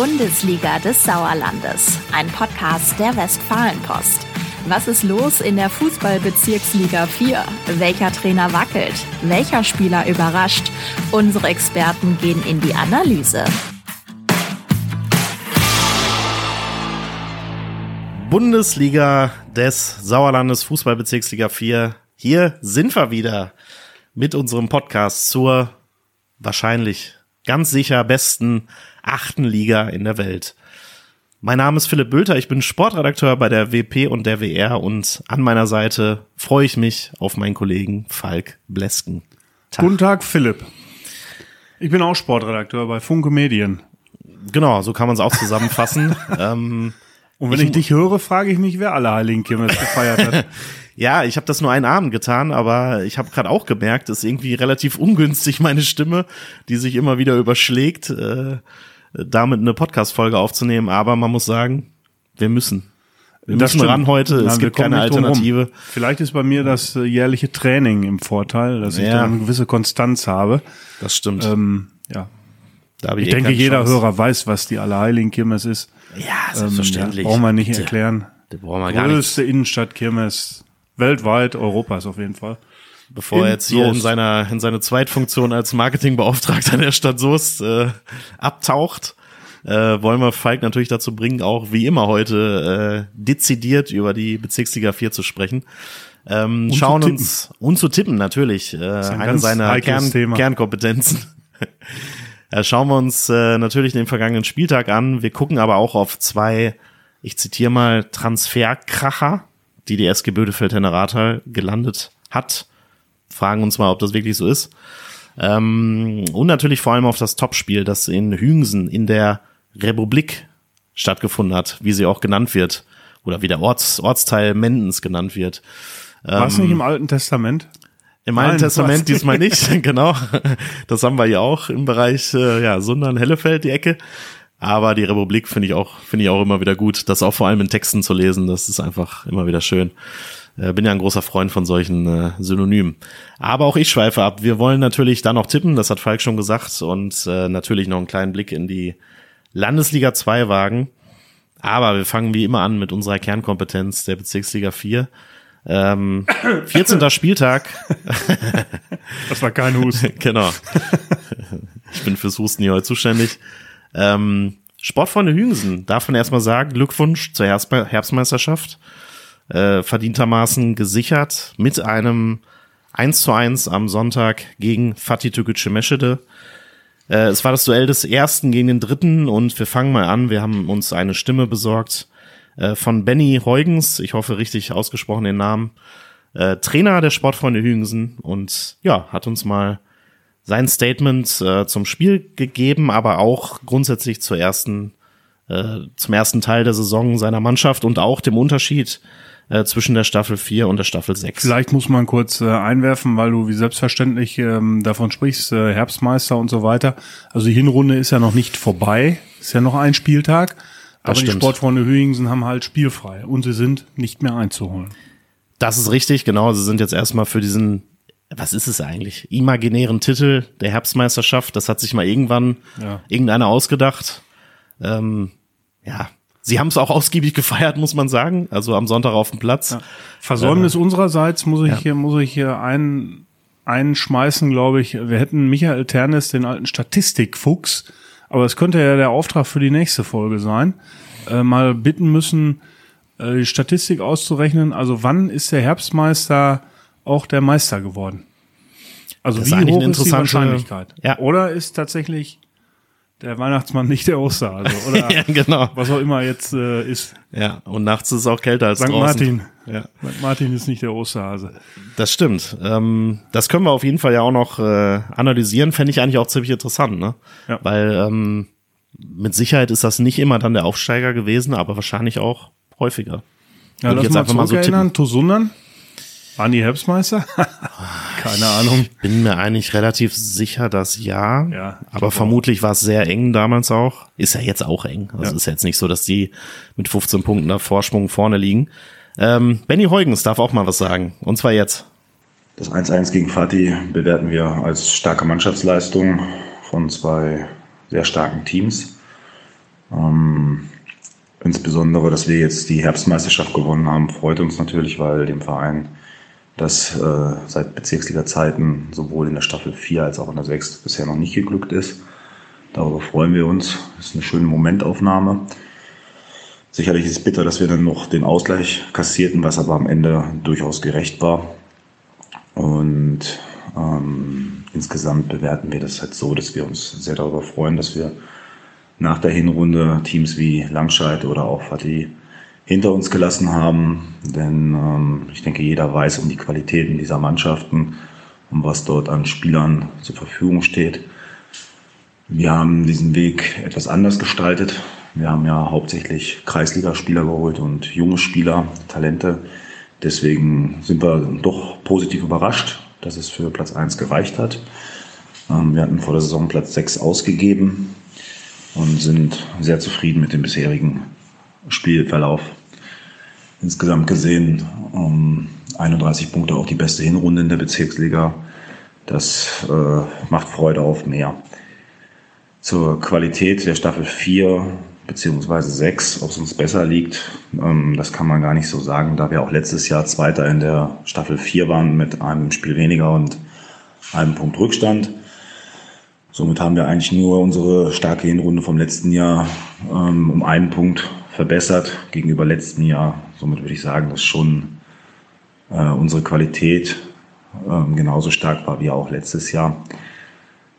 Bundesliga des Sauerlandes, ein Podcast der Westfalenpost. Was ist los in der Fußballbezirksliga 4? Welcher Trainer wackelt? Welcher Spieler überrascht? Unsere Experten gehen in die Analyse. Bundesliga des Sauerlandes, Fußballbezirksliga 4. Hier sind wir wieder mit unserem Podcast zur wahrscheinlich ganz sicher besten achten Liga in der Welt. Mein Name ist Philipp Bülter, ich bin Sportredakteur bei der WP und der WR und an meiner Seite freue ich mich auf meinen Kollegen Falk Blesken. Tag. Guten Tag, Philipp. Ich bin auch Sportredakteur bei Funke Medien. Genau, so kann man es auch zusammenfassen. ähm, und wenn ich, ich, dich höre, frage ich mich, wer alle Heiligen Kirmes gefeiert hat. ja, ich habe das nur einen Abend getan, aber ich habe gerade auch gemerkt, ist irgendwie relativ ungünstig meine Stimme, die sich immer wieder überschlägt. Äh, damit eine Podcast-Folge aufzunehmen, aber man muss sagen, wir müssen. Wir das müssen stimmt. ran heute, es gibt keine Alternative. Rum. Vielleicht ist bei mir das äh, jährliche Training im Vorteil, dass ich da eine gewisse Konstanz habe. Das stimmt. Ähm, ja. Da ich, ich eh denke, jeder Chance. Hörer weiß, was die Allerheiligen Kirmes ist. Ja, selbstverständlich. Ähm, ja, brauchen wir nicht erklären. Der brauchen wir gar nicht. Größte Innenstadt-Kirmes weltweit, Europas auf jeden Fall. Bevor er jetzt hier in seiner in seine Zweitfunktion als Marketingbeauftragter der Stadt Soest äh, abtaucht, äh, wollen wir Falk natürlich dazu bringen, auch wie immer heute äh, dezidiert über die Bezirksliga 4 zu sprechen. Ähm, und schauen uns und zu tippen natürlich äh, ein eine seiner Kern, Kernkompetenzen. äh, schauen wir uns äh, natürlich den vergangenen Spieltag an. Wir gucken aber auch auf zwei, ich zitiere mal Transferkracher, die die SG Bödefeld Rathal gelandet hat fragen uns mal, ob das wirklich so ist. Ähm, und natürlich vor allem auf das Topspiel, das in Hüngsen in der Republik stattgefunden hat, wie sie auch genannt wird. Oder wie der Orts, Ortsteil Mendens genannt wird. War es ähm, nicht im Alten Testament? Im Alten Testament diesmal nicht, genau. Das haben wir ja auch im Bereich äh, ja, Sundern, Hellefeld, die Ecke. Aber die Republik finde ich auch, finde ich auch immer wieder gut, das auch vor allem in Texten zu lesen. Das ist einfach immer wieder schön. Äh, bin ja ein großer Freund von solchen äh, Synonymen. Aber auch ich schweife ab. Wir wollen natürlich da noch tippen, das hat Falk schon gesagt, und äh, natürlich noch einen kleinen Blick in die Landesliga 2 wagen. Aber wir fangen wie immer an mit unserer Kernkompetenz der Bezirksliga 4. Ähm, 14. Spieltag. Das war kein Husten. genau. Ich bin fürs Husten hier heute zuständig. Ähm, Sportfreunde Hüngsen darf man erstmal sagen, Glückwunsch zur Herbstmeisterschaft äh, verdientermaßen gesichert mit einem 1 zu 1 am Sonntag gegen Fatih Tükücü Meschede. Äh, es war das Duell des ersten gegen den dritten und wir fangen mal an. Wir haben uns eine Stimme besorgt äh, von Benny Heugens. Ich hoffe richtig ausgesprochen den Namen. Äh, Trainer der Sportfreunde Hügensen und ja, hat uns mal sein Statement äh, zum Spiel gegeben, aber auch grundsätzlich zur ersten, äh, zum ersten Teil der Saison seiner Mannschaft und auch dem Unterschied äh, zwischen der Staffel 4 und der Staffel 6. Vielleicht muss man kurz äh, einwerfen, weil du wie selbstverständlich ähm, davon sprichst, äh, Herbstmeister und so weiter. Also die Hinrunde ist ja noch nicht vorbei, ist ja noch ein Spieltag. Das aber stimmt. die Sportfreunde Hüingsen haben halt spielfrei und sie sind nicht mehr einzuholen. Das ist richtig, genau. Sie sind jetzt erstmal für diesen, was ist es eigentlich? Imaginären Titel der Herbstmeisterschaft. Das hat sich mal irgendwann ja. irgendeiner ausgedacht. Ähm, ja, Sie haben es auch ausgiebig gefeiert, muss man sagen. Also am Sonntag auf dem Platz. Ja. Versäumnis äh, unsererseits muss ich ja. hier, muss ich hier ein, einschmeißen, glaube ich. Wir hätten Michael Ternes, den alten Statistikfuchs, aber es könnte ja der Auftrag für die nächste Folge sein, äh, mal bitten müssen, äh, die Statistik auszurechnen. Also wann ist der Herbstmeister auch der Meister geworden? Also das wie hoch ist die Wahrscheinlichkeit? Ja. Oder ist tatsächlich der Weihnachtsmann nicht der Osterhase oder ja, genau. was auch immer jetzt äh, ist. Ja, und nachts ist es auch kälter als St. draußen. Martin. Ja. St. Martin ist nicht der Osterhase. Das stimmt. Ähm, das können wir auf jeden Fall ja auch noch äh, analysieren. Fände ich eigentlich auch ziemlich interessant, ne? Ja. Weil ähm, mit Sicherheit ist das nicht immer dann der Aufsteiger gewesen, aber wahrscheinlich auch häufiger. Ja, lass mal zurückerinnern. So Tosundan waren die Herbstmeister? Keine Ahnung. Ich bin mir eigentlich relativ sicher, dass ja. ja aber vermutlich war es sehr eng damals auch. Ist ja jetzt auch eng. Also ja. ist ja jetzt nicht so, dass die mit 15 Punkten da Vorsprung vorne liegen. Ähm, Benny Heugens darf auch mal was sagen. Und zwar jetzt. Das 1-1 gegen Fatih bewerten wir als starke Mannschaftsleistung von zwei sehr starken Teams. Ähm, insbesondere, dass wir jetzt die Herbstmeisterschaft gewonnen haben, freut uns natürlich, weil dem Verein das äh, seit Bezirksliga-Zeiten sowohl in der Staffel 4 als auch in der 6 bisher noch nicht geglückt ist. Darüber freuen wir uns. Das ist eine schöne Momentaufnahme. Sicherlich ist es bitter, dass wir dann noch den Ausgleich kassierten, was aber am Ende durchaus gerecht war. Und ähm, insgesamt bewerten wir das halt so, dass wir uns sehr darüber freuen, dass wir nach der Hinrunde Teams wie Langscheid oder auch Fatih hinter uns gelassen haben. Denn ähm, ich denke, jeder weiß um die Qualitäten dieser Mannschaften und was dort an Spielern zur Verfügung steht. Wir haben diesen Weg etwas anders gestaltet. Wir haben ja hauptsächlich Kreisligaspieler geholt und junge Spieler, Talente. Deswegen sind wir doch positiv überrascht, dass es für Platz 1 gereicht hat. Ähm, wir hatten vor der Saison Platz 6 ausgegeben und sind sehr zufrieden mit dem bisherigen Spielverlauf. Insgesamt gesehen um, 31 Punkte, auch die beste Hinrunde in der Bezirksliga. Das äh, macht Freude auf mehr. Zur Qualität der Staffel 4 beziehungsweise 6, ob es uns besser liegt, ähm, das kann man gar nicht so sagen, da wir auch letztes Jahr Zweiter in der Staffel 4 waren mit einem Spiel weniger und einem Punkt Rückstand. Somit haben wir eigentlich nur unsere starke Hinrunde vom letzten Jahr ähm, um einen Punkt verbessert gegenüber letztem Jahr. Somit würde ich sagen, dass schon äh, unsere Qualität äh, genauso stark war wie auch letztes Jahr.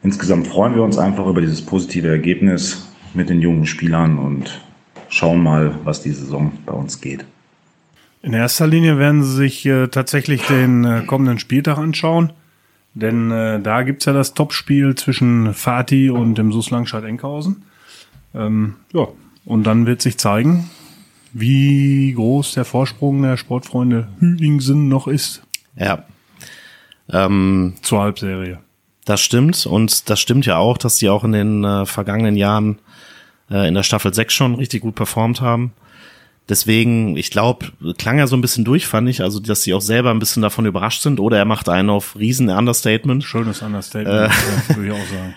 Insgesamt freuen wir uns einfach über dieses positive Ergebnis mit den jungen Spielern und schauen mal, was die Saison bei uns geht. In erster Linie werden Sie sich äh, tatsächlich den äh, kommenden Spieltag anschauen. Denn äh, da gibt's ja das Topspiel zwischen Fatih und dem SUS Langstadt Enkhausen. Ähm, ja, und dann wird sich zeigen, wie groß der Vorsprung der Sportfreunde Hühlingsen noch ist. Ja. Ähm, Zur Halbserie. Das stimmt. Und das stimmt ja auch, dass die auch in den äh, vergangenen Jahren äh, in der Staffel 6 schon richtig gut performt haben. Deswegen, ich glaube, klang ja so ein bisschen durch, fand ich, also dass sie auch selber ein bisschen davon überrascht sind. Oder er macht einen auf riesen Understatement. Schönes Understatement, äh, würde ich auch sagen.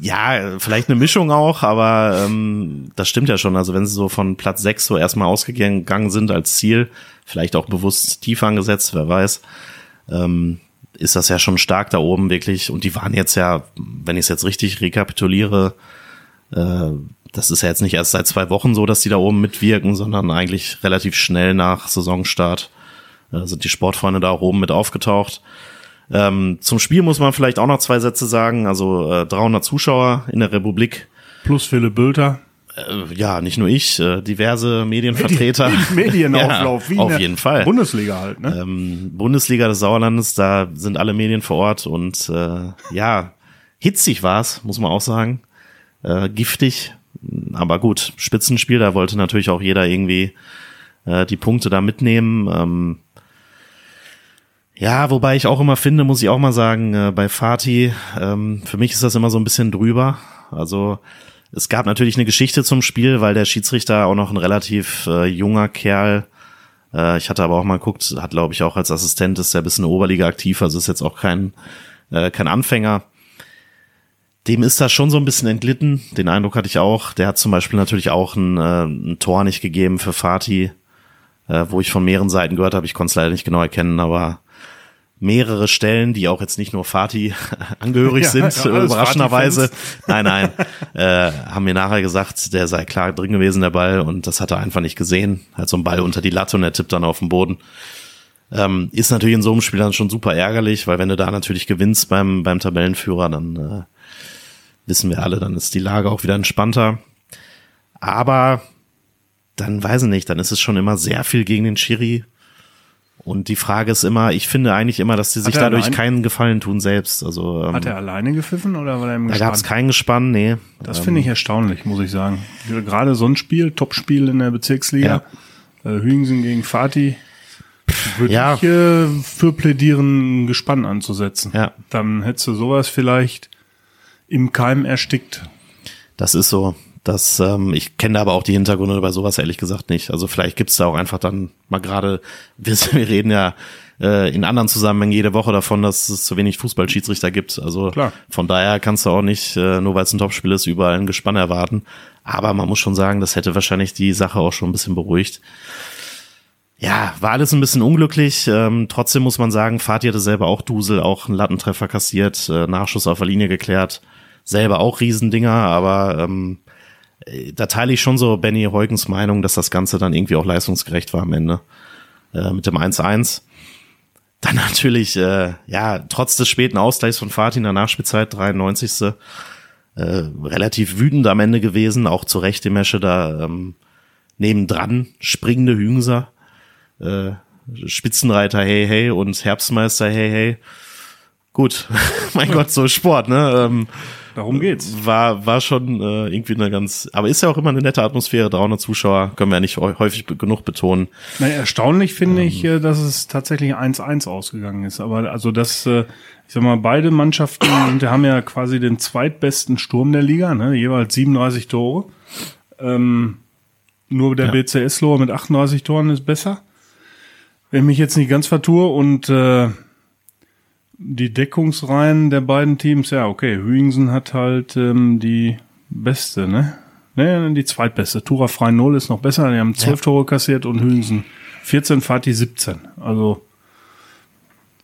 Ja, vielleicht eine Mischung auch, aber ähm, das stimmt ja schon. Also wenn sie so von Platz 6 so erstmal ausgegangen sind als Ziel, vielleicht auch bewusst tief angesetzt, wer weiß, ähm, ist das ja schon stark da oben wirklich. Und die waren jetzt ja, wenn ich es jetzt richtig rekapituliere, äh, das ist ja jetzt nicht erst seit zwei Wochen so, dass die da oben mitwirken, sondern eigentlich relativ schnell nach Saisonstart äh, sind die Sportfreunde da oben mit aufgetaucht. Ähm, zum Spiel muss man vielleicht auch noch zwei Sätze sagen. Also äh, 300 Zuschauer in der Republik. Plus Philipp Bülter. Äh, ja, nicht nur ich, äh, diverse Medienvertreter. Medienauflauf, ja, auf jeden Fall. Bundesliga halt, ne? Ähm, Bundesliga des Sauerlandes, da sind alle Medien vor Ort und äh, ja, hitzig war's, muss man auch sagen. Äh, giftig, aber gut, Spitzenspiel, da wollte natürlich auch jeder irgendwie äh, die Punkte da mitnehmen. Ähm, ja, wobei ich auch immer finde, muss ich auch mal sagen, äh, bei Fatih, ähm, für mich ist das immer so ein bisschen drüber. Also es gab natürlich eine Geschichte zum Spiel, weil der Schiedsrichter auch noch ein relativ äh, junger Kerl, äh, ich hatte aber auch mal geguckt, hat glaube ich auch als Assistent, ist der bis in der Oberliga aktiv, also ist jetzt auch kein, äh, kein Anfänger dem ist das schon so ein bisschen entglitten. Den Eindruck hatte ich auch. Der hat zum Beispiel natürlich auch ein, äh, ein Tor nicht gegeben für Fatih, äh, wo ich von mehreren Seiten gehört habe. Ich konnte es leider nicht genau erkennen, aber mehrere Stellen, die auch jetzt nicht nur Fatih angehörig ja, sind, ja, überraschenderweise. Nein, nein, äh, haben mir nachher gesagt, der sei klar drin gewesen, der Ball, und das hat er einfach nicht gesehen. Hat so einen Ball unter die Latte und er tippt dann auf den Boden. Ähm, ist natürlich in so einem Spiel dann schon super ärgerlich, weil wenn du da natürlich gewinnst beim, beim Tabellenführer, dann äh, wissen wir alle, dann ist die Lage auch wieder entspannter. Aber dann weiß ich nicht, dann ist es schon immer sehr viel gegen den Schiri. Und die Frage ist immer, ich finde eigentlich immer, dass sie sich dadurch allein? keinen Gefallen tun selbst. Also ähm, hat er alleine gepfiffen oder war er im Gespann? Da gab es keinen Gespann, nee. Das ähm, finde ich erstaunlich, muss ich sagen. Gerade so ein Spiel, Topspiel in der Bezirksliga, ja. äh, Hüingsen gegen Fatih, würde ja. ich äh, für plädieren, Gespann anzusetzen. Ja. Dann hättest du sowas vielleicht im Keim erstickt. Das ist so. Das, ähm, ich kenne aber auch die Hintergründe bei sowas ehrlich gesagt nicht. Also vielleicht gibt's da auch einfach dann mal gerade, wir, wir reden ja äh, in anderen Zusammenhängen jede Woche davon, dass es zu wenig Fußballschiedsrichter gibt. Also Klar. von daher kannst du auch nicht, äh, nur weil es ein Topspiel ist, überall ein Gespann erwarten. Aber man muss schon sagen, das hätte wahrscheinlich die Sache auch schon ein bisschen beruhigt. Ja, war alles ein bisschen unglücklich. Ähm, trotzdem muss man sagen, Fatih hatte selber auch Dusel, auch einen Lattentreffer kassiert, äh, Nachschuss auf der Linie geklärt. Selber auch Riesendinger, aber ähm, äh, da teile ich schon so Benny Heugens Meinung, dass das Ganze dann irgendwie auch leistungsgerecht war am Ende. Äh, mit dem 1-1. Dann natürlich, äh, ja, trotz des späten Ausgleichs von Fatih in der Nachspielzeit, 93. Äh, relativ wütend am Ende gewesen, auch zu Recht die Mesche da ähm, nebendran, springende Hüngser, äh, Spitzenreiter hey hey und Herbstmeister hey hey. Gut, mein Gott, so Sport, ne? Ähm, Darum geht's. War, war schon äh, irgendwie eine ganz, aber ist ja auch immer eine nette Atmosphäre, 300 Zuschauer, können wir ja nicht häufig genug betonen. Na, erstaunlich finde ähm, ich, äh, dass es tatsächlich 1-1 ausgegangen ist. Aber also das, äh, ich sag mal, beide Mannschaften sind, haben ja quasi den zweitbesten Sturm der Liga, ne? jeweils 37 Tore. Ähm, nur der ja. BCS Lohr mit 38 Toren ist besser. Wenn ich mich jetzt nicht ganz vertue und äh, die Deckungsreihen der beiden Teams, ja, okay, Hüingsen hat halt ähm, die beste, ne? Ne, die zweitbeste. Tura frei 0 ist noch besser, die haben zwölf ja. Tore kassiert und Hüingsen 14, Fatih 17. Also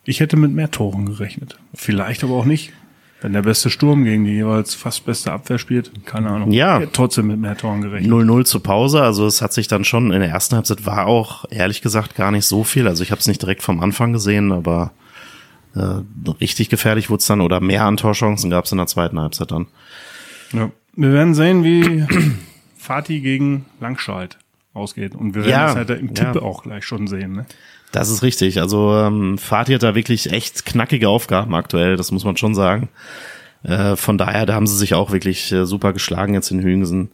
ich hätte mit mehr Toren gerechnet. Vielleicht aber auch nicht. Wenn der beste Sturm gegen die jeweils fast beste Abwehr spielt, keine Ahnung. Ja. Trotzdem mit mehr Toren gerechnet. 0-0 zur Pause, also es hat sich dann schon in der ersten Halbzeit war auch ehrlich gesagt gar nicht so viel. Also ich habe es nicht direkt vom Anfang gesehen, aber äh, richtig gefährlich wurde es dann oder mehr Antorchancen gab es in der zweiten Halbzeit dann. Ja. Wir werden sehen, wie Fatih gegen Langscheid ausgeht. Und wir werden ja, das halt im Tipp ja. auch gleich schon sehen. Ne? Das ist richtig. Also ähm, Fatih hat da wirklich echt knackige Aufgaben aktuell, das muss man schon sagen. Äh, von daher, da haben sie sich auch wirklich äh, super geschlagen jetzt in Hüngsen.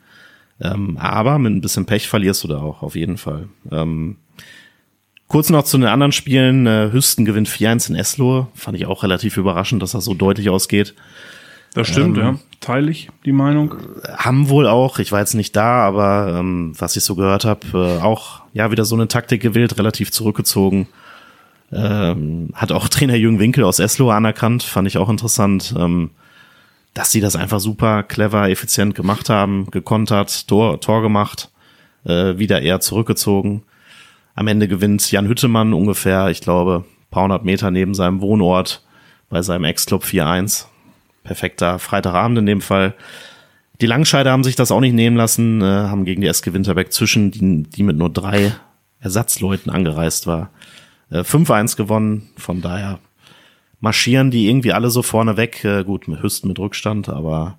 Ähm, aber mit ein bisschen Pech verlierst du da auch, auf jeden Fall. Ähm, Kurz noch zu den anderen Spielen. Äh, Hüsten gewinnt 4-1 in Eslohe. Fand ich auch relativ überraschend, dass das so deutlich ausgeht. Das stimmt, ähm, ja. Teile ich die Meinung. Haben wohl auch, ich war jetzt nicht da, aber ähm, was ich so gehört habe, äh, auch ja wieder so eine Taktik gewählt, relativ zurückgezogen. Ähm, hat auch Trainer Jürgen Winkel aus Eslohe anerkannt, fand ich auch interessant, ähm, dass sie das einfach super clever, effizient gemacht haben, gekontert, Tor, Tor gemacht, äh, wieder eher zurückgezogen. Am Ende gewinnt Jan Hüttemann ungefähr, ich glaube, paar hundert Meter neben seinem Wohnort bei seinem Ex-Club 4-1. Perfekter Freitagabend in dem Fall. Die Langscheider haben sich das auch nicht nehmen lassen, äh, haben gegen die SG Winterberg zwischen, die, die mit nur drei Ersatzleuten angereist war, äh, 5-1 gewonnen. Von daher marschieren die irgendwie alle so vorne weg. Äh, gut, höchst mit Rückstand, aber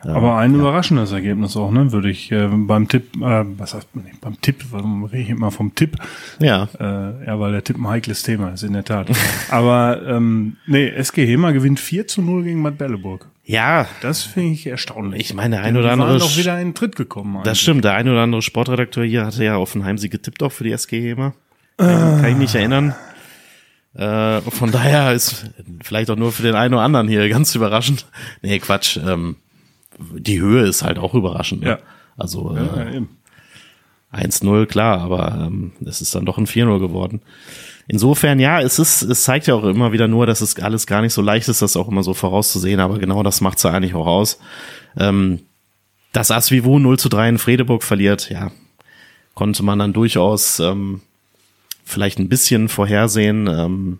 aber ein ja. überraschendes Ergebnis auch, ne? Würde ich äh, beim Tipp, äh, was heißt nee, beim Tipp, warum rede ich immer vom Tipp? Ja. Äh, ja, weil der Tipp ein heikles Thema ist, in der Tat. Aber ähm, nee, SG Hema gewinnt 4 zu 0 gegen Bad Belleburg. Ja. Das finde ich erstaunlich. Ich meine, der ein oder andere. noch wieder in den Tritt gekommen. Eigentlich. Das stimmt, der ein oder andere Sportredakteur hier hatte ja auf den Heimsieg getippt auch für die SG Hema. Kann, kann ich mich erinnern. Äh, von daher ist vielleicht auch nur für den einen oder anderen hier ganz überraschend. Nee, Quatsch. Ähm, die Höhe ist halt auch überraschend. Ne? Ja. Also ja, äh, 1-0, klar, aber ähm, es ist dann doch ein 4-0 geworden. Insofern, ja, es ist, es zeigt ja auch immer wieder nur, dass es alles gar nicht so leicht ist, das auch immer so vorauszusehen, aber genau das macht es ja eigentlich auch aus. Ähm, dass Asvivu 0 zu 3 in Fredeburg verliert, ja, konnte man dann durchaus ähm, vielleicht ein bisschen vorhersehen ähm,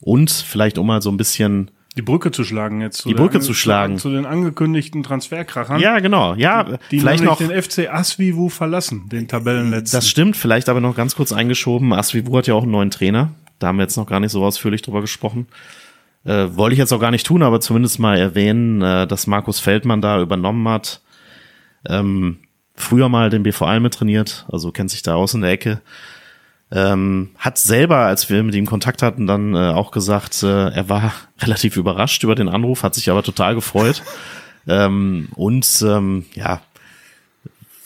und vielleicht um mal so ein bisschen die Brücke zu schlagen jetzt. die Brücke zu schlagen. Zu den angekündigten Transferkrachern. Ja, genau. Ja, die, die vielleicht noch den FC Asvivu verlassen, den Tabellenletzten. Das stimmt. Vielleicht aber noch ganz kurz eingeschoben. Asvivu hat ja auch einen neuen Trainer. Da haben wir jetzt noch gar nicht so ausführlich drüber gesprochen. Äh, wollte ich jetzt auch gar nicht tun, aber zumindest mal erwähnen, äh, dass Markus Feldmann da übernommen hat. Ähm, früher mal den BV Alme trainiert, also kennt sich da aus in der Ecke. Ähm, hat selber, als wir mit ihm Kontakt hatten, dann äh, auch gesagt, äh, er war relativ überrascht über den Anruf, hat sich aber total gefreut. ähm, und ähm, ja,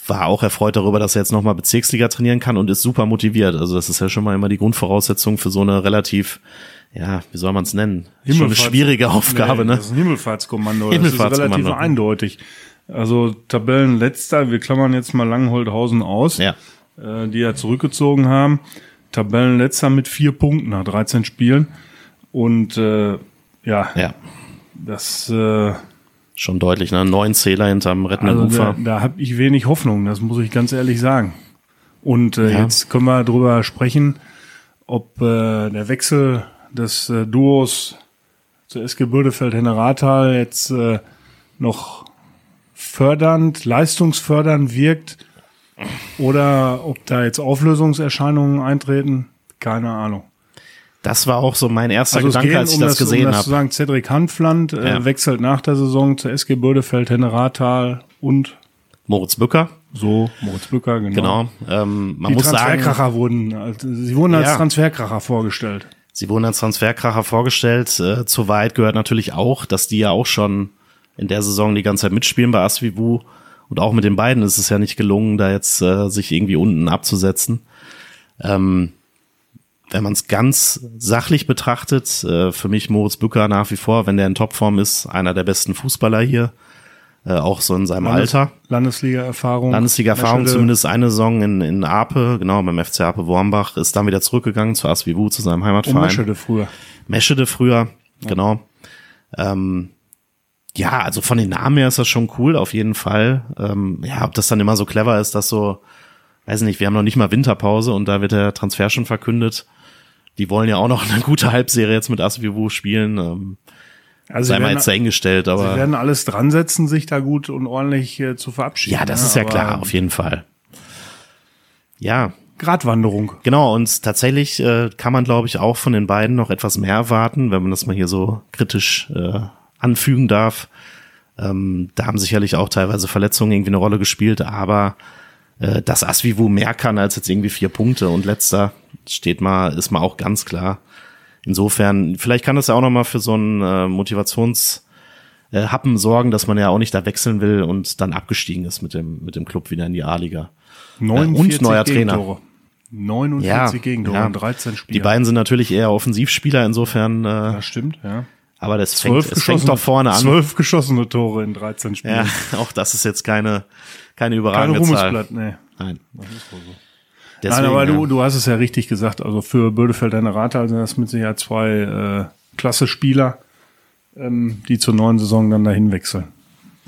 war auch erfreut darüber, dass er jetzt nochmal Bezirksliga trainieren kann und ist super motiviert. Also das ist ja schon mal immer die Grundvoraussetzung für so eine relativ, ja, wie soll man es nennen? Schon eine schwierige Aufgabe, nee, ne? Das ist ein Himmelfahrtskommando. Himmelfahrtskommando. Das ist relativ eindeutig. Also Tabellenletzter, wir klammern jetzt mal Langholthausen aus, Ja. Äh, die ja zurückgezogen haben. Tabellenletzter mit vier Punkten nach 13 Spielen. Und äh, ja, Ja. das äh, Schon deutlich, ne? Neun Zähler hinterm rettenden also da, Ufer. da habe ich wenig Hoffnung, das muss ich ganz ehrlich sagen. Und äh, Ja. jetzt können wir drüber sprechen, ob äh, der Wechsel des äh, Duos zur SG Bödefeld-Henne-Rathal jetzt äh, noch fördernd, leistungsfördernd wirkt oder ob da jetzt Auflösungserscheinungen eintreten, keine Ahnung. Das war auch so mein erster Also Gedanke, geht, als ich um das, das, um gesehen das zu habe. sagen, Cedric Hanfland äh, Ja. wechselt nach der Saison zur SG Bödefeld, Henne-Rathal und Moritz Bücker, so Moritz Bücker, genau. genau. Ähm, man Die muss sagen, Transferkracher wurden, als- sie wurden als Ja. Transferkracher vorgestellt. sie wurden als Transferkracher vorgestellt. Äh, zu weit gehört natürlich auch, dass die ja auch schon in der Saison die ganze Zeit mitspielen bei Asvivu. Und auch mit den beiden ist es ja nicht gelungen, da jetzt äh, sich irgendwie unten abzusetzen. Ähm, wenn man es ganz sachlich betrachtet, äh, für mich Moritz Bücker nach wie vor, wenn der in Topform ist, einer der besten Fußballer hier, äh, auch so in seinem Alter. Landesliga-Erfahrung. Landesliga-Erfahrung, zumindest eine Saison in, in Ape, genau, beim FC Ape Wormbach, ist dann wieder zurückgegangen zu Asvivu, zu seinem Und Heimatverein. Meschede früher. Meschede früher, genau. Ähm, ja, also von den Namen her ist das schon cool, auf jeden Fall. Ähm, ja, ob das dann immer so clever ist, dass so, weiß nicht, wir haben noch nicht mal Winterpause und da wird der Transfer schon verkündet. Die wollen ja auch noch eine gute Halbserie jetzt mit Asvivu spielen. Ähm, Also sei sie mal jetzt dahingestellt, sie aber werden alles dran setzen, sich da gut und ordentlich äh, zu verabschieden. ja, das ne? ist ja klar, auf jeden Fall. Ja, Gratwanderung. Genau, und tatsächlich äh, kann man, glaube ich, auch von den beiden noch etwas mehr erwarten, wenn man das mal hier so kritisch äh, anfügen darf. Ähm, da haben sicherlich auch teilweise Verletzungen irgendwie eine Rolle gespielt, aber äh, dass Asvivu mehr kann als jetzt irgendwie vier Punkte und letzter steht mal, ist mal auch ganz klar. Insofern, vielleicht kann das ja auch noch mal für so einen äh, Motivations äh, sorgen, dass man ja auch nicht da wechseln will und dann abgestiegen ist mit dem mit dem Club wieder in die A-Liga. 49 neuer Trainer. Gegentore. 49 Ja, Gegentore ja. in 13 Spielen. Die beiden sind natürlich eher Offensivspieler, insofern, äh, Das stimmt, ja. Aber das fängt, es fängt doch vorne an. Zwölf geschossene Tore in 13 Spielen. Ja, auch das ist jetzt keine, keine Keine überragende Zahl. Ruhmesblatt, nee. Nein. Deswegen, Nein, aber ja. du, du hast es ja richtig gesagt. Also für Bödefeld eine Rate sind das mit Sicherheit zwei äh, klasse Spieler, ähm, die zur neuen Saison dann dahin wechseln.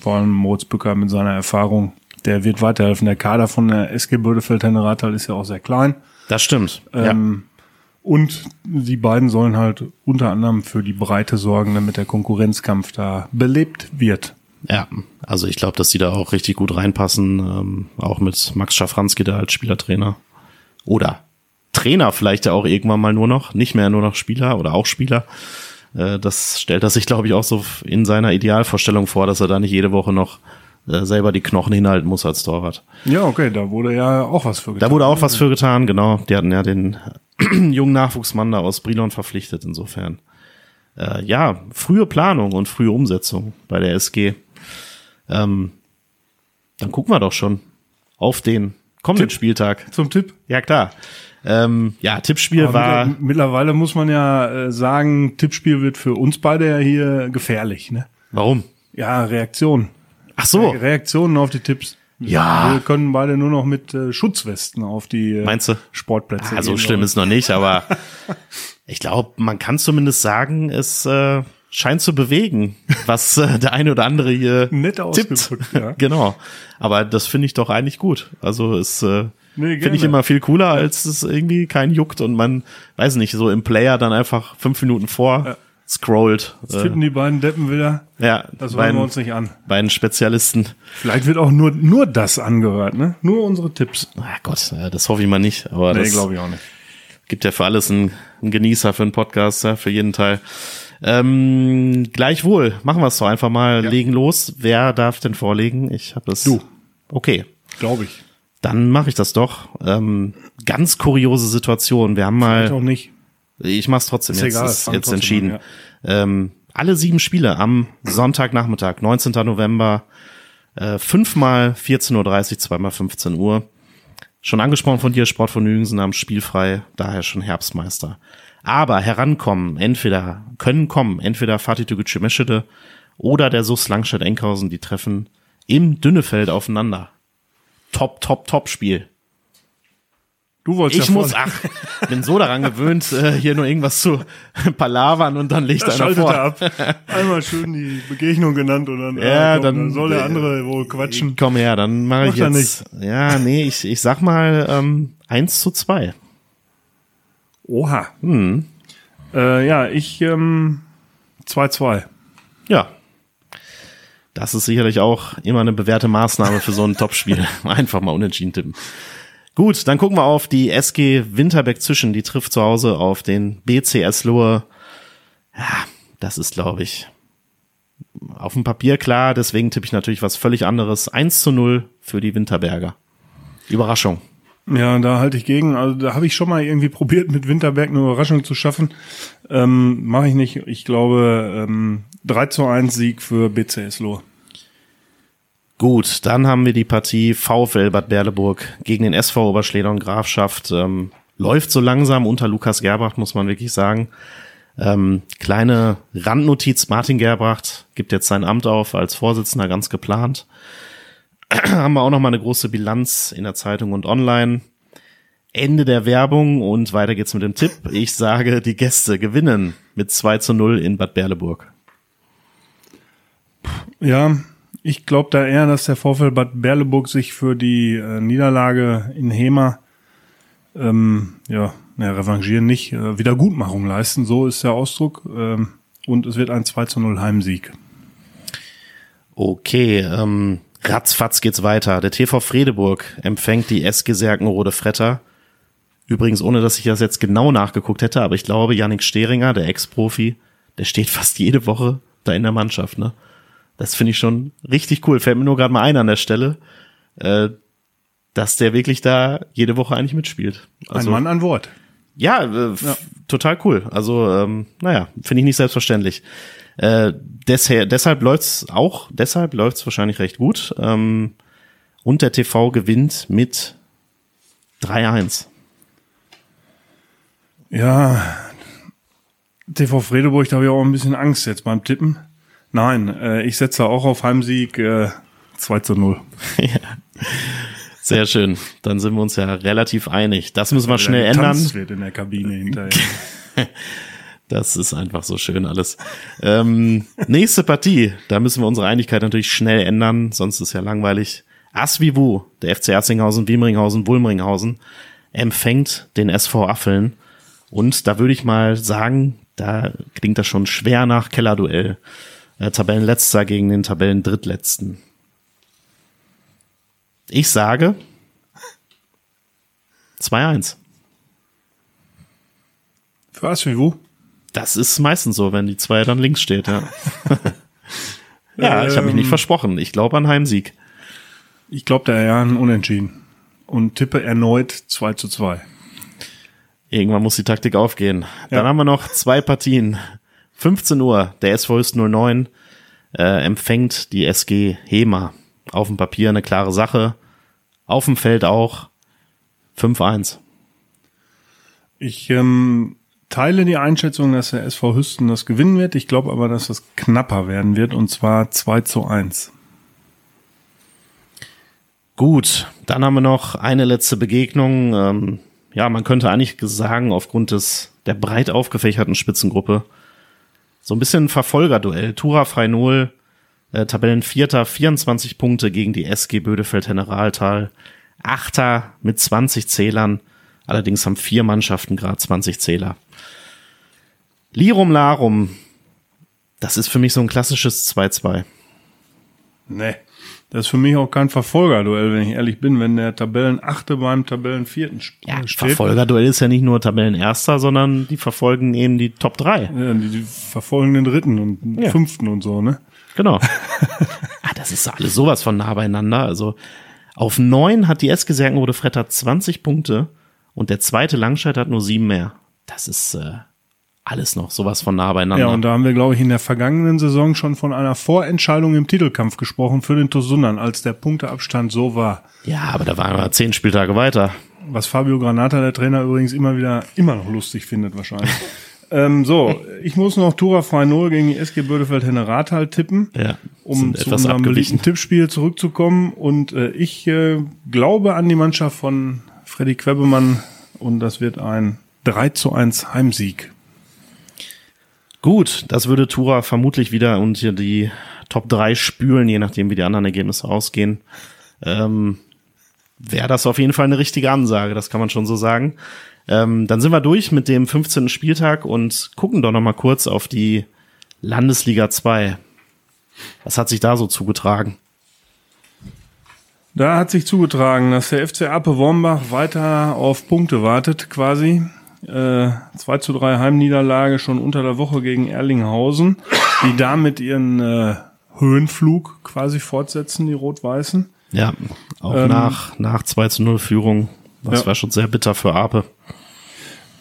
Vor allem Moritz Bücker mit seiner Erfahrung. Der wird weiterhelfen. Der Kader von der SG Bödefeld Henne Rathal ist ja auch sehr klein. das stimmt. Ähm, Und die beiden sollen halt unter anderem für die Breite sorgen, damit der Konkurrenzkampf da belebt wird. ja. also ich glaube, dass die da auch richtig gut reinpassen, ähm, auch mit Max Schafranski da als Spielertrainer. Oder Trainer vielleicht ja auch irgendwann mal nur noch, nicht mehr nur noch Spieler oder auch Spieler. Äh, das stellt er sich, glaube ich, auch so in seiner Idealvorstellung vor, dass er da nicht jede Woche noch äh, selber die Knochen hinhalten muss als Torwart. Ja, okay, da wurde ja auch was für getan. Da wurde auch was für getan, genau. Die hatten ja den jungen Nachwuchsmann da aus Brilon verpflichtet, insofern. Äh, ja, frühe Planung und frühe Umsetzung bei der SG. Ähm, dann gucken wir doch schon auf den kommenden Tipp. Spieltag. Zum Tipp. Ja, klar. Ähm, ja, Tippspiel Aber war. mittler- mittlerweile muss man ja äh, sagen, Tippspiel wird für uns beide ja hier gefährlich, ne? Warum? Ja, Reaktion. Ach so. Reaktionen auf die Tipps. Ja. Wir können beide nur noch mit äh, Schutzwesten auf die äh, Meinst du? Sportplätze Ah, so gehen, schlimm ist noch nicht, aber ich glaube, man kann zumindest sagen, es äh, scheint zu bewegen, was äh, der eine oder andere hier Nett tippt. ja. genau. Aber das finde ich doch eigentlich gut. Also es äh, Nee, finde ich immer viel cooler, als es irgendwie keinen juckt und man, weiß nicht, so im Player dann einfach fünf Minuten vor Ja. Scrollt. Jetzt tippen die beiden Deppen wieder. Äh, ja, Das wollen wir uns nicht an. beiden Spezialisten. Vielleicht wird auch nur, nur das angehört, ne? Nur unsere Tipps. Ah Gott, ja, das hoffe ich mal nicht. Aber Nee, glaube ich auch nicht. gibt ja für alles einen, einen Genießer für einen Podcast, ja, für jeden Teil. Ähm, gleichwohl, machen wir es doch einfach mal, legen los. Wer darf denn vorlegen? Ich habe das. Du. Okay, Glaube ich. dann mache ich das doch. Ähm, ganz kuriose Situation. Wir haben Vielleicht auch mal, nicht. Ich mach's trotzdem Ist jetzt, egal, ist jetzt entschieden. an, ähm, alle sieben Spiele am Sonntagnachmittag, 19. November, äh, fünfmal 14.30 Uhr, zweimal 15 Uhr. Schon angesprochen von dir, Sportvergnügen sind am spielfrei, daher schon Herbstmeister. Aber herankommen, entweder, können kommen, entweder Fatih Tügücü Meschede oder der SUS Langstedt-Enkhausen, die treffen im Dünnefeld aufeinander. Top, top, top Spiel. Du wolltest Ich ja muss, ach, bin so daran gewöhnt, äh, hier nur irgendwas zu palavern und dann legt Da einer vor. er ab. Einmal schön die Begegnung genannt und dann, Ja, ah, komm, dann- soll der andere wohl quatschen. Komm her, dann mache ich jetzt. Ja, nee, ich, ich sag mal ähm, 1 zu 2. Oha. Hm. Äh, ja, ich ähm, 2-2. Ja. Das ist sicherlich auch immer eine bewährte Maßnahme für so ein Topspiel. Einfach mal unentschieden tippen. Gut, dann gucken wir auf die SG Winterberg Zwischen. Die trifft zu Hause auf den BCS Lohe. Ja, das ist, glaube ich, auf dem Papier klar. Deswegen tippe ich natürlich was völlig anderes. 1 zu 0 für die Winterberger. Überraschung. Ja, da halte ich gegen. Also da habe ich schon mal irgendwie probiert, mit Winterberg eine Überraschung zu schaffen. Ähm, Mache ich nicht. Ich glaube, ähm, 3 zu 1 Sieg für BCS Lohr. Gut, dann haben wir die Partie VfL Bad Berleburg gegen den SV Oberschledern Grafschaft. Ähm, läuft so langsam unter Lukas Gerbracht, muss man wirklich sagen. Ähm, kleine Randnotiz, Martin Gerbracht gibt jetzt sein Amt auf als Vorsitzender, ganz geplant. haben wir auch noch mal eine große Bilanz in der Zeitung und online. Ende der Werbung und weiter geht's mit dem Tipp. Ich sage, die Gäste gewinnen mit 2 zu 0 in Bad Berleburg. Ja, ich glaube da eher, dass der VfL Bad Berleburg sich für die äh, Niederlage in Hema ähm, ja, ne, revanchieren nicht, äh, Wiedergutmachung leisten, so ist der Ausdruck. Ähm, und es wird ein 2 zu 0 Heimsieg. Okay, ähm, ratzfatz geht's weiter. Der TV Fredeburg empfängt die SG Serkenrode Fretter. Übrigens, ohne dass ich das jetzt genau nachgeguckt hätte, aber ich glaube, Yannick Steringer, der Ex-Profi, der steht fast jede Woche da in der Mannschaft, ne? Das finde ich schon richtig cool. Fällt mir nur gerade mal ein an der Stelle, äh, dass der wirklich da jede Woche eigentlich mitspielt. Also, ein Mann, ein Wort. ja, äh, f- total cool. Also, ähm, naja, finde ich nicht selbstverständlich. Äh, desher, deshalb läuft's auch, deshalb läuft's wahrscheinlich recht gut. Ähm, und der TV gewinnt mit 3-1. Ja, TV Fredeburg, da habe ich auch ein bisschen Angst jetzt beim Tippen. Nein, äh, ich setze auch auf Heimsieg äh, 2 zu 0. Sehr schön. Dann sind wir uns ja relativ einig. Das müssen wir schnell ändern. Wird in der Kabine hinterher. Das ist einfach so schön alles. Ähm, nächste Partie, da müssen wir unsere Einigkeit natürlich schnell ändern, sonst ist ja langweilig. Asvivu, der FC Erzinghausen, Wiemringhausen, Wulmringhausen, empfängt den SV Affeln. Und da würde ich mal sagen, da klingt das schon schwer nach Kellerduell. Äh, Tabellenletzter gegen den Tabellendrittletzten. Ich sage 2-1. Für Asvivu? Das ist meistens so, wenn die zwei dann links steht, ja. ja, ich habe mich nicht Ähm. versprochen. Ich glaube an Heimsieg. Ich glaube, der ja ein Unentschieden. Und tippe erneut 2 zu 2. Irgendwann muss die Taktik aufgehen. Dann Ja. haben wir noch zwei Partien. 15 Uhr, der SV Höchst 09 äh, empfängt die SG Hema. Auf dem Papier eine klare Sache. Auf dem Feld auch 5-1. Ich ähm, teile die Einschätzung, dass der SV Hüsten das gewinnen wird. Ich glaube aber, dass das knapper werden wird und zwar 2 zu 1. Gut, dann haben wir noch eine letzte Begegnung. Ähm, ja, man könnte eigentlich sagen, aufgrund des der breit aufgefächerten Spitzengruppe, so ein bisschen ein Verfolgerduell. Tura Freinol, äh, Tabellenvierter, 24 Punkte gegen die SG Bödefeld-Generaltal. Achter mit 20 Zählern. Allerdings haben vier Mannschaften gerade 20 Zähler. Lirum Larum, das ist für mich so ein klassisches 2-2. Nee. Das ist für mich auch kein Verfolgerduell, wenn ich ehrlich bin, wenn der Tabellenachte beim Tabellenvierten Ja, steht. Verfolgerduell ist ja nicht nur Tabellenerster, sondern die verfolgen eben die Top 3. Ja, die, die verfolgen den dritten und Ja. fünften und so, ne? Genau. ah, das ist alles sowas von nah beieinander. Also auf neun hat die SG Serkenrode Fretter 20 Punkte und der zweite Langscheid hat nur sieben mehr. Das ist äh, alles noch sowas von nah beieinander. Ja, und da haben wir, glaube ich, in der vergangenen Saison schon von einer Vorentscheidung im Titelkampf gesprochen für den Tosundern, als der Punkteabstand so war. ja, aber da waren wir zehn Spieltage weiter. Was Fabio Granata, der Trainer, übrigens immer wieder, immer noch lustig findet wahrscheinlich. ähm, so, ich muss noch Tura 3-0 gegen die SG Bödefeld Henne Rathal tippen. Ja. um zu unserem beliebten Tippspiel zurückzukommen. Und äh, ich äh, glaube an die Mannschaft von Freddy Quebemann und das wird ein 3 zu 1 Heimsieg. Gut, das würde Tura vermutlich wieder und hier die Top 3 spülen, je nachdem wie die anderen Ergebnisse ausgehen. Ähm, Wäre das auf jeden Fall eine richtige Ansage, das kann man schon so sagen. Ähm, dann sind wir durch mit dem 15. Spieltag und gucken doch noch mal kurz auf die Landesliga 2. Was hat sich da so zugetragen? Da hat sich zugetragen, dass der FC Ape Wormbach weiter auf Punkte wartet, quasi. Äh, 2 zu 3 Heimniederlage schon unter der Woche gegen Erlinghausen, die damit ihren äh, Höhenflug quasi fortsetzen, die Rot-Weißen. Ja, auch ähm, nach, nach 2 zu 0 Führung. Das ja. war schon sehr bitter für Ape.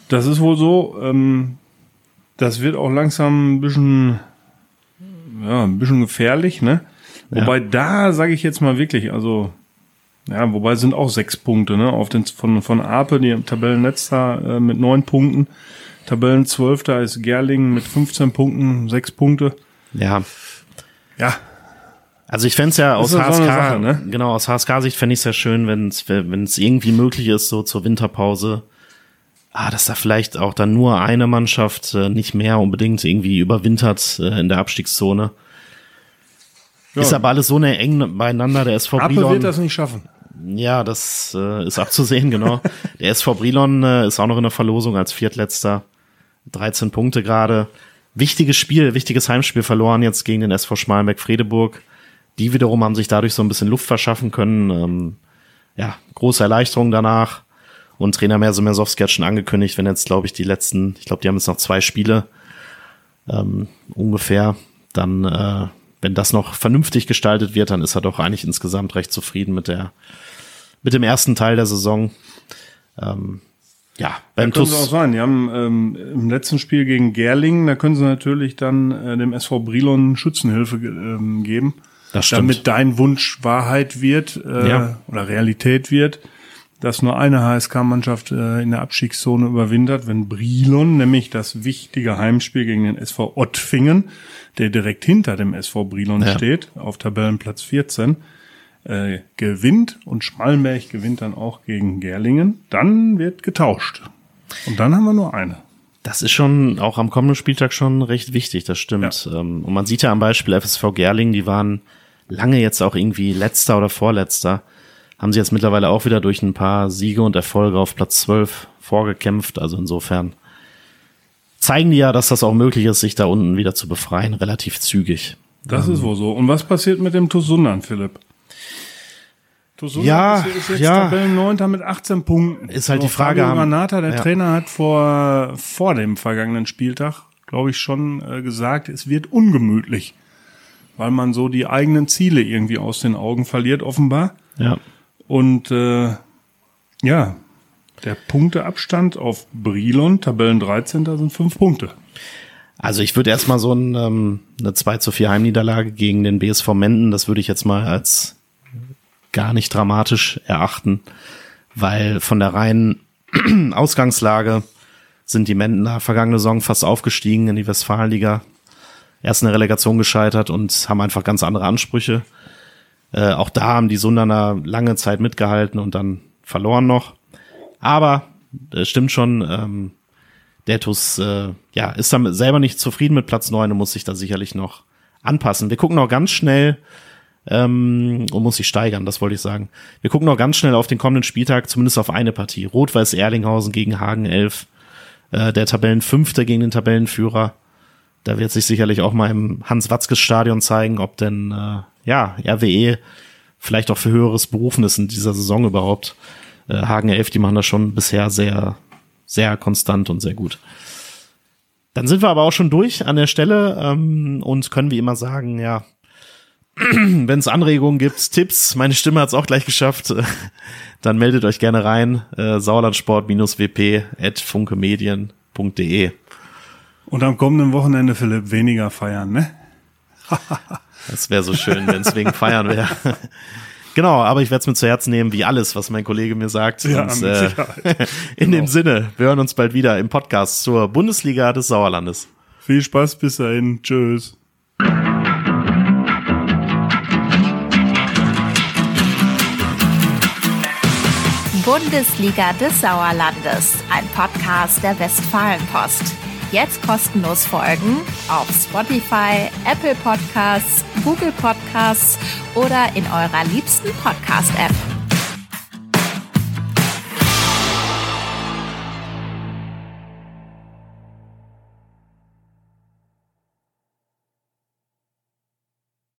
Das ist wohl so. Ähm, das wird auch langsam ein bisschen, ja, ein bisschen gefährlich, ne? Ja. Wobei da sage ich jetzt mal wirklich, also ja, wobei sind auch sechs Punkte, ne? Auf den von von Ape, die Tabellenletzter äh, mit neun Punkten. Tabellenzwölfter ist Gerling mit 15 Punkten, sechs Punkte. Ja. Ja. Also ich fände ja aus HSK, so Sache, ne? genau, aus HSK-Sicht fände ich es ja schön, wenn es wenn es irgendwie möglich ist, so zur Winterpause, ah, dass da vielleicht auch dann nur eine Mannschaft äh, nicht mehr unbedingt irgendwie überwintert äh, in der Abstiegszone. Ja. Ist aber alles so eine eng beieinander. Der SV Ape Brilon wird das nicht schaffen. Ja, das äh, ist abzusehen, genau. der SV Brilon äh, ist auch noch in der Verlosung als Viertletzter. 13 Punkte gerade. Wichtiges Spiel, wichtiges Heimspiel verloren jetzt gegen den SV Schmalenberg-Fredeburg. Die wiederum haben sich dadurch so ein bisschen Luft verschaffen können. Ähm, ja, große Erleichterung danach. Und Trainer Merso-Mersowski hat schon angekündigt, wenn jetzt, glaube ich, die letzten, ich glaube, die haben jetzt noch zwei Spiele ähm, ungefähr, dann äh, wenn das noch vernünftig gestaltet wird, dann ist er doch eigentlich insgesamt recht zufrieden mit der, mit dem ersten Teil der Saison. Ähm, ja, beim TuS. auch sein. Die haben ähm, im letzten Spiel gegen Gerlingen, da können sie natürlich dann äh, dem SV Brilon Schützenhilfe ähm, geben. Das stimmt. Damit dein Wunsch Wahrheit wird äh, ja. oder Realität wird, dass nur eine HSK-Mannschaft äh, in der Abstiegszone überwintert, wenn Brilon, nämlich das wichtige Heimspiel gegen den SV Ottfingen, der direkt hinter dem SV Brilon ja. steht, auf Tabellenplatz 14, äh, gewinnt und Schmallenberg gewinnt dann auch gegen Gerlingen, dann wird getauscht. Und dann haben wir nur eine. Das ist schon auch am kommenden Spieltag schon recht wichtig, das stimmt. Ja. Ähm, und man sieht ja am Beispiel FSV Gerlingen, die waren lange jetzt auch irgendwie letzter oder vorletzter, haben sie jetzt mittlerweile auch wieder durch ein paar Siege und Erfolge auf Platz 12 vorgekämpft. Also insofern zeigen die ja, dass das auch möglich ist, sich da unten wieder zu befreien, relativ zügig. Das ähm, ist wohl so. Und was passiert mit dem Tusundan, Philipp? Tusundan ja, ist, ist jetzt ja. Tabellenneunter mit 18 Punkten. Ist halt so, die Frage. Fabio Granata, der ja. Trainer, hat vor, vor dem vergangenen Spieltag, glaube ich, schon äh, gesagt, es wird ungemütlich. Weil man so die eigenen Ziele irgendwie aus den Augen verliert, offenbar. Ja. Und äh, ja, der Punkteabstand auf Brilon, Tabellen 13. sind fünf Punkte. Also ich würde erstmal so ein, ähm, eine 2 zu 4 Heimniederlage gegen den BSV Menden, das würde ich jetzt mal als gar nicht dramatisch erachten, weil von der reinen Ausgangslage sind die Menden vergangene Saison fast aufgestiegen in die Westfalenliga, erst eine Relegation gescheitert und haben einfach ganz andere Ansprüche. Äh, auch da haben die Sundaner lange Zeit mitgehalten und dann verloren noch. Aber äh, stimmt schon, ähm, Detus äh, ja, ist damit selber nicht zufrieden mit Platz neun und muss sich da sicherlich noch anpassen. Wir gucken noch ganz schnell ähm, und muss sich steigern, das wollte ich sagen. Wir gucken noch ganz schnell auf den kommenden Spieltag, zumindest auf eine Partie. Rot-Weiß Erlinghausen gegen Hagen 11. Äh, der Tabellenfünfte gegen den Tabellenführer. Da wird sich sicherlich auch mal im Hans-Watzkes-Stadion zeigen, ob denn äh, ja RWE vielleicht auch für höheres berufen ist in dieser Saison überhaupt. Äh, Hagen 11, die machen das schon bisher sehr, sehr konstant und sehr gut. Dann sind wir aber auch schon durch an der Stelle ähm, und können wie immer sagen, ja, wenn es Anregungen gibt, Tipps, meine Stimme hat es auch gleich geschafft, dann meldet euch gerne rein. Äh, Sauerlandsport-wp at funkemedien.de. Und am kommenden Wochenende, Philipp, weniger feiern, ne? das wäre so schön, wenn es wegen Feiern wäre. genau, aber ich werde es mir zu Herzen nehmen, wie alles, was mein Kollege mir sagt. Ja, Und, äh, in dem genau. Sinne, wir hören uns bald wieder im Podcast zur Bundesliga des Sauerlandes. Viel Spaß bis dahin. Tschüss. Bundesliga des Sauerlandes, ein Podcast der Westfalenpost. Jetzt kostenlos folgen auf Spotify, Apple Podcasts, Google Podcasts oder in eurer liebsten Podcast-App.